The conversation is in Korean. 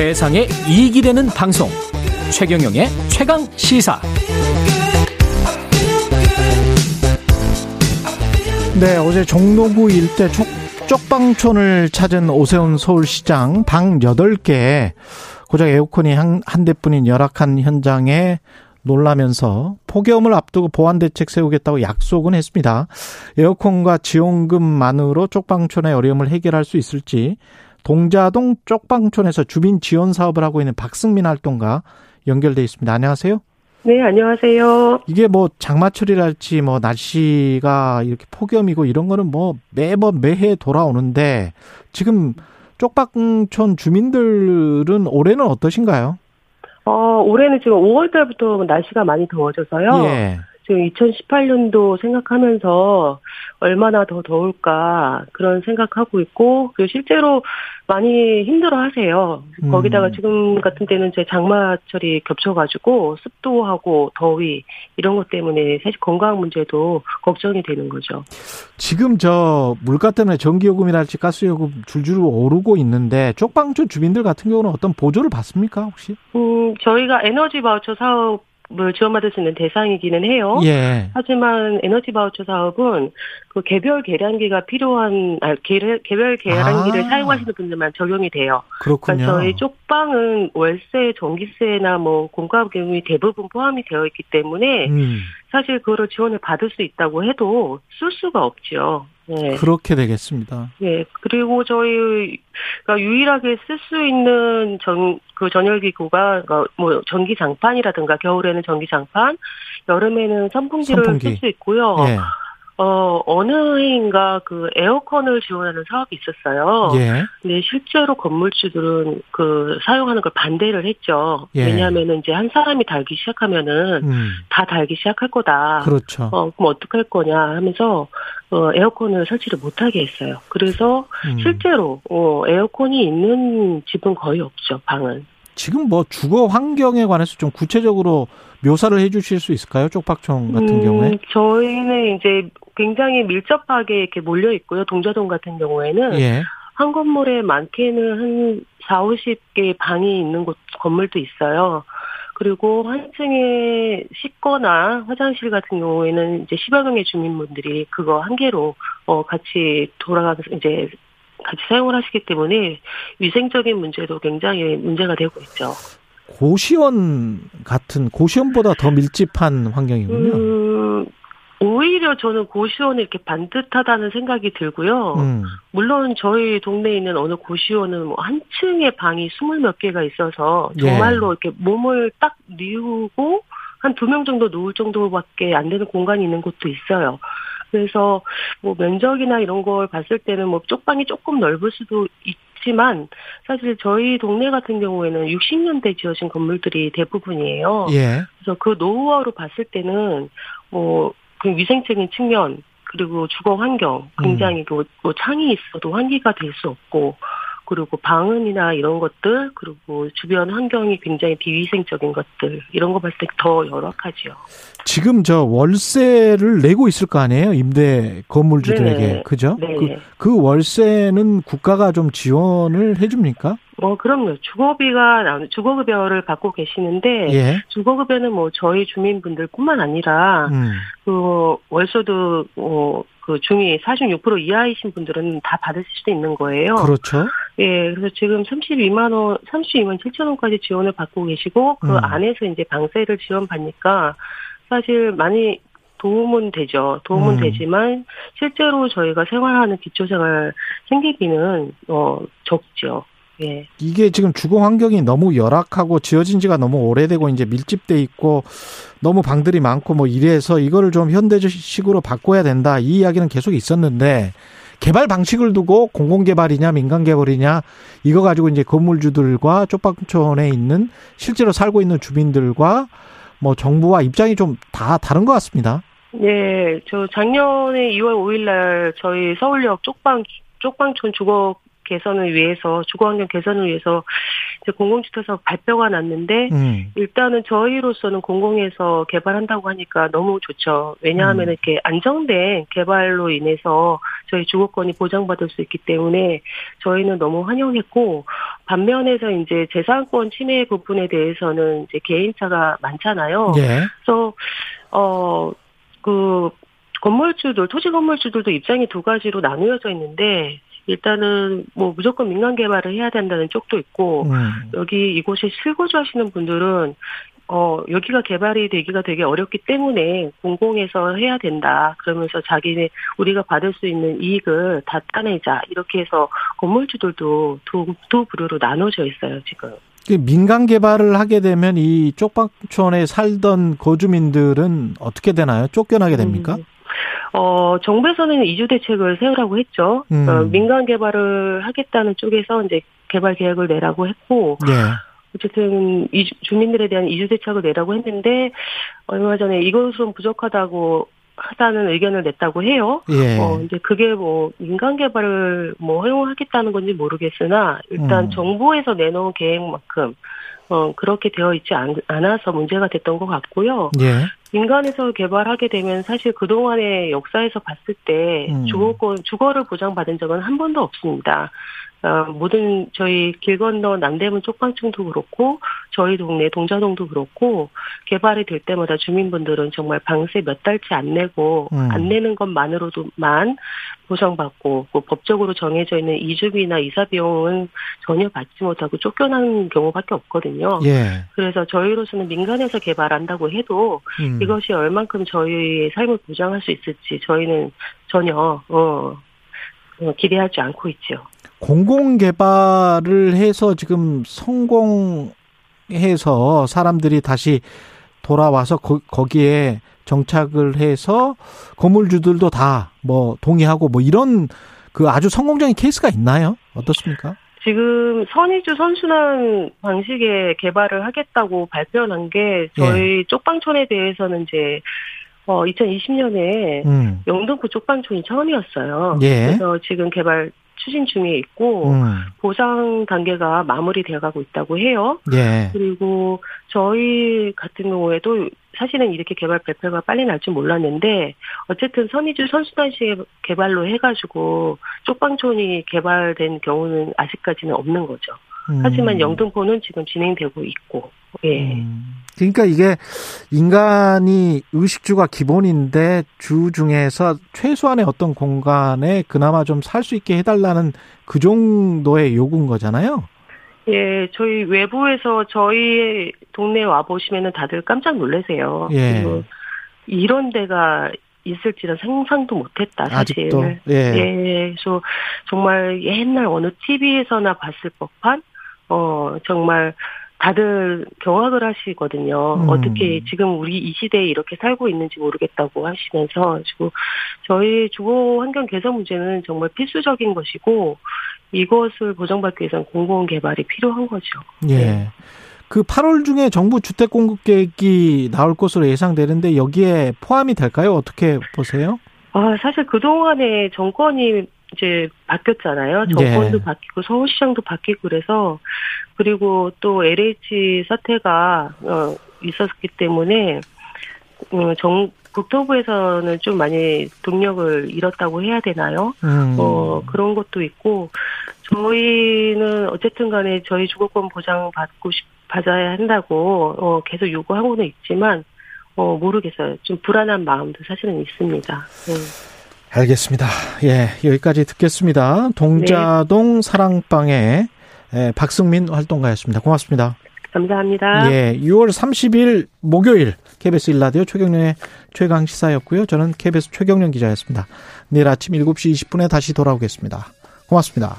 세상에 이익이 되는 방송. 최경영의 최강 시사. 네, 어제 종로구 일대 쪽, 쪽방촌을 찾은 오세훈 서울시장 방 8개. 고작 에어컨이 한, 한 대뿐인 열악한 현장에 놀라면서 폭염을 앞두고 보안 대책 세우겠다고 약속은 했습니다. 에어컨과 지원금만으로 쪽방촌의 어려움을 해결할 수 있을지 동자동 쪽방촌에서 주민 지원 사업을 하고 있는 박승민 활동가 연결돼 있습니다. 안녕하세요. 네, 안녕하세요. 이게 뭐 장마철이랄지 뭐 날씨가 이렇게 폭염이고 이런 거는 뭐 매번 매해 돌아오는데 지금 쪽방촌 주민들은 올해는 어떠신가요? 어, 올해는 지금 5월 달부터 날씨가 많이 더워져서요. 예. 지금 2018년도 생각하면서 얼마나 더 더울까 그런 생각하고 있고 그 실제로 많이 힘들어하세요. 음. 거기다가 지금 같은 때는 제 장마철이 겹쳐가지고 습도하고 더위 이런 것 때문에 사실 건강 문제도 걱정이 되는 거죠. 지금 저 물가 때문에 전기요금이랄지 가스요금 줄줄 오르고 있는데 쪽방촌 주민들 같은 경우는 어떤 보조를 받습니까 혹시? 음 저희가 에너지 바우처 사업 을 지원받을 수 있는 대상이기는 해요. 예. 하지만 에너지 바우처 사업은 그 개별 계량기가 필요한 아, 개, 개별 계량기를 아. 사용하시는 분들만 적용이 돼요. 그렇군요. 그러니까 저희 쪽방은 월세, 전기세나 뭐 공과금이 대부분 포함이 되어 있기 때문에 음, 사실 그거를 지원을 받을 수 있다고 해도 쓸 수가 없죠. 네. 그렇게 되겠습니다. 네. 그리고 저희가 유일하게 쓸 수 있는 전, 그 전열기구가, 그러니까 뭐, 전기 장판이라든가, 겨울에는 전기 장판, 여름에는 선풍기를 선풍기. 쓸수 있고요. 예. 어, 어느 해인가 그 에어컨을 지원하는 사업이 있었어요. 예. 근데 실제로 건물주들은 그 사용하는 걸 반대를 했죠. 예. 왜냐하면은 이제 한 사람이 달기 시작하면은 음, 다 달기 시작할 거다. 그렇죠. 어, 그럼 어떡할 거냐 하면서, 어, 에어컨을 설치를 못하게 했어요. 그래서 음. 실제로, 어, 에어컨이 있는 집은 거의 없죠, 방은. 지금 뭐 주거 환경에 관해서 좀 구체적으로 묘사를 해 주실 수 있을까요? 쪽박촌 같은 음, 경우에? 저희는 이제 굉장히 밀접하게 이렇게 몰려 있고요. 동자동 같은 경우에는. 예. 한 건물에 많게는 한 4, 50개 방이 있는 곳, 건물도 있어요. 그리고 한 층에 씻거나 화장실 같은 경우에는 이제 10여 명의 주민분들이 그거 한 개로, 어, 같이 돌아가서 이제 같이 사용을 하시기 때문에 위생적인 문제도 굉장히 문제가 되고 있죠. 고시원 같은 고시원보다 더 밀집한 환경이군요. 음, 오히려 저는 고시원이 이렇게 반듯하다는 생각이 들고요. 음. 물론 저희 동네에 있는 어느 고시원은 뭐 한 층에 방이 스물 몇 개가 있어서 예. 정말로 이렇게 몸을 딱 뉘우고 한 두 명 정도 누울 정도밖에 안 되는 공간이 있는 곳도 있어요. 그래서 뭐 면적이나 이런 걸 봤을 때는 뭐 쪽방이 조금 넓을 수도 있지만 사실 저희 동네 같은 경우에는 60년대 지어진 건물들이 대부분이에요. 예. 그래서 그 노후화로 봤을 때는 뭐 그 위생적인 측면 그리고 주거 환경 굉장히 그뭐 창이 있어도 환기가 될 수 없고 그리고 방음이나 이런 것들 그리고 주변 환경이 굉장히 비위생적인 것들 이런 거 봤을 때 더 열악하죠. 지금 저 월세를 내고 있을 거 아니에요? 임대 건물주들에게. 네네. 그죠? 네. 그, 그 월세는 국가가 좀 지원을 해 줍니까? 어 그럼요. 주거비가 주거급여를 받고 계시는데 예. 주거급여는 뭐 저희 주민분들 뿐만 아니라 음. 그 월소득 어 그 중위 46% 이하이신 분들은 다 받으실 수 있는 거예요. 그렇죠. 예, 그래서 지금 32만 원, 32만 7천 원까지 지원을 받고 계시고 그 음. 안에서 이제 방세를 지원받니까 사실 많이 도움은 되죠. 도움은 음. 되지만 실제로 저희가 생활하는 기초생활 생계비는 어 적죠. 예. 이게 지금 주거 환경이 너무 열악하고 지어진 지가 너무 오래되고 이제 밀집돼 있고 너무 방들이 많고 뭐 이래서 이거를 좀 현대식으로 바꿔야 된다. 이 이야기는 계속 있었는데 개발 방식을 두고 공공 개발이냐 민간 개발이냐 이거 가지고 이제 건물주들과 쪽방촌에 있는 실제로 살고 있는 주민들과 뭐 정부와 입장이 좀 다 다른 것 같습니다. 예, 저 작년에 2월 5일 날 저희 서울역 쪽방 쪽방촌 주거 개선을 위해서 주거 환경 개선을 위해서 이제 공공주택사업 발표가 났는데 음. 일단은 저희로서는 공공에서 개발한다고 하니까 너무 좋죠. 왜냐하면 음. 이렇게 안정된 개발로 인해서 저희 주거권이 보장받을 수 있기 때문에 저희는 너무 환영했고 반면에서 이제 재산권 침해 부분에 대해서는 이제 개인차가 많잖아요. 예. 그래서 어그 건물주들 토지 건물주들도 입장이 두 가지로 나누어져 있는데 일단은 뭐 무조건 민간 개발을 해야 된다는 쪽도 있고 음. 여기 이곳에 실거주 하시는 분들은 어 여기가 개발이 되기가 되게 어렵기 때문에 공공에서 해야 된다. 그러면서 자기네 우리가 받을 수 있는 이익을 다 따내자 이렇게 해서 건물주들도 두, 두 부류로 나눠져 있어요 지금. 그 민간 개발을 하게 되면 이 쪽방촌에 살던 거주민들은 어떻게 되나요? 쫓겨나게 됩니까? 음. 어, 정부에서는 이주 대책을 세우라고 했죠. 음. 어, 민간 개발을 하겠다는 쪽에서 이제 개발 계획을 내라고 했고, 예. 어쨌든 이주, 주민들에 대한 이주 대책을 내라고 했는데 얼마 전에 이것은 부족하다고 하다는 의견을 냈다고 해요. 예. 어, 근데 그게 뭐 민간 개발을 뭐 허용하겠다는 건지 모르겠으나 일단 음. 정부에서 내놓은 계획만큼 어, 그렇게 되어 있지 않, 않아서 문제가 됐던 것 같고요. 예. 민간에서 개발하게 되면 사실 그동안의 역사에서 봤을 때 음. 주거권, 주거를 보장받은 적은 한 번도 없습니다. 어, 모든 저희 길 건너 남대문 쪽방층도 그렇고 저희 동네 동자동도 그렇고 개발이 될 때마다 주민분들은 정말 방세 몇 달치 안 내고 음. 안 내는 것만으로도만 보상받고 뭐 법적으로 정해져 있는 이주비나 이사 비용은 전혀 받지 못하고 쫓겨나는 경우밖에 없거든요. 예. 그래서 저희로서는 민간에서 개발한다고 해도 음. 이것이 얼만큼 저희의 삶을 보장할 수 있을지 저희는 전혀 어, 어, 기대하지 않고 있죠. 공공 개발을 해서 지금 성공해서 사람들이 다시 돌아와서 거, 거기에 정착을 해서 건물주들도 다 뭐 동의하고 뭐 이런 그 아주 성공적인 케이스가 있나요? 어떻습니까? 지금 선의주 선순환 방식의 개발을 하겠다고 발표한 게 저희 쪽방촌에 대해서는 이제 어 2020년에 음. 영등포 쪽방촌이 처음이었어요. 예. 그래서 지금 개발 추진 중에 있고 음. 보상 단계가 마무리되어 가고 있다고 해요. 예. 그리고 저희 같은 경우에도 사실은 이렇게 개발 발표가 빨리 날 줄 몰랐는데 어쨌든 선의주 선순환식 개발로 해가지고 쪽방촌이 개발된 경우는 아직까지는 없는 거죠. 음. 하지만 영등포는 지금 진행되고 있고, 예. 음. 그러니까 이게 인간이 의식주가 기본인데 주 중에서 최소한의 어떤 공간에 그나마 좀 살 수 있게 해달라는 그 정도의 요구인 거잖아요. 예, 저희 외부에서 저희 동네에 와 보시면은 다들 깜짝 놀라세요. 예. 이런 데가 있을지는 상상도 못했다 사실. 아직도 예. 예, 그래서 정말 옛날 어느 TV에서나 봤을 법한 어 정말 다들 경악을 하시거든요. 음. 어떻게 지금 우리 이 시대에 이렇게 살고 있는지 모르겠다고 하시면서 지금 저희 주거 환경 개선 문제는 정말 필수적인 것이고 이것을 보장받기 위해서는 공공 개발이 필요한 거죠. 예. 네. 그 8월 중에 정부 주택 공급 계획이 나올 것으로 예상되는데 여기에 포함이 될까요? 어떻게 보세요? 아, 사실 그동안에 정권이 이제 바뀌었잖아요. 정권도 예. 바뀌고 서울시장도 바뀌고 그래서 그리고 또 LH 사태가 어 있었기 때문에 어정 국토부에서는 좀 많이 동력을 잃었다고 해야 되나요? 음. 어 그런 것도 있고 저희는 어쨌든 간에 저희 주거권 보장 받고 싶 받아야 한다고 어 계속 요구하고는 있지만 어 모르겠어요. 좀 불안한 마음도 사실은 있습니다. 네. 알겠습니다. 예, 여기까지 듣겠습니다. 동자동 네. 사랑방의 예, 박승민 활동가였습니다. 고맙습니다. 감사합니다. 예, 6월 30일 목요일 KBS 일라디오 최경련의 최강 시사였고요. 저는 KBS 최경련 기자였습니다. 내일 아침 7시 20분에 다시 돌아오겠습니다. 고맙습니다.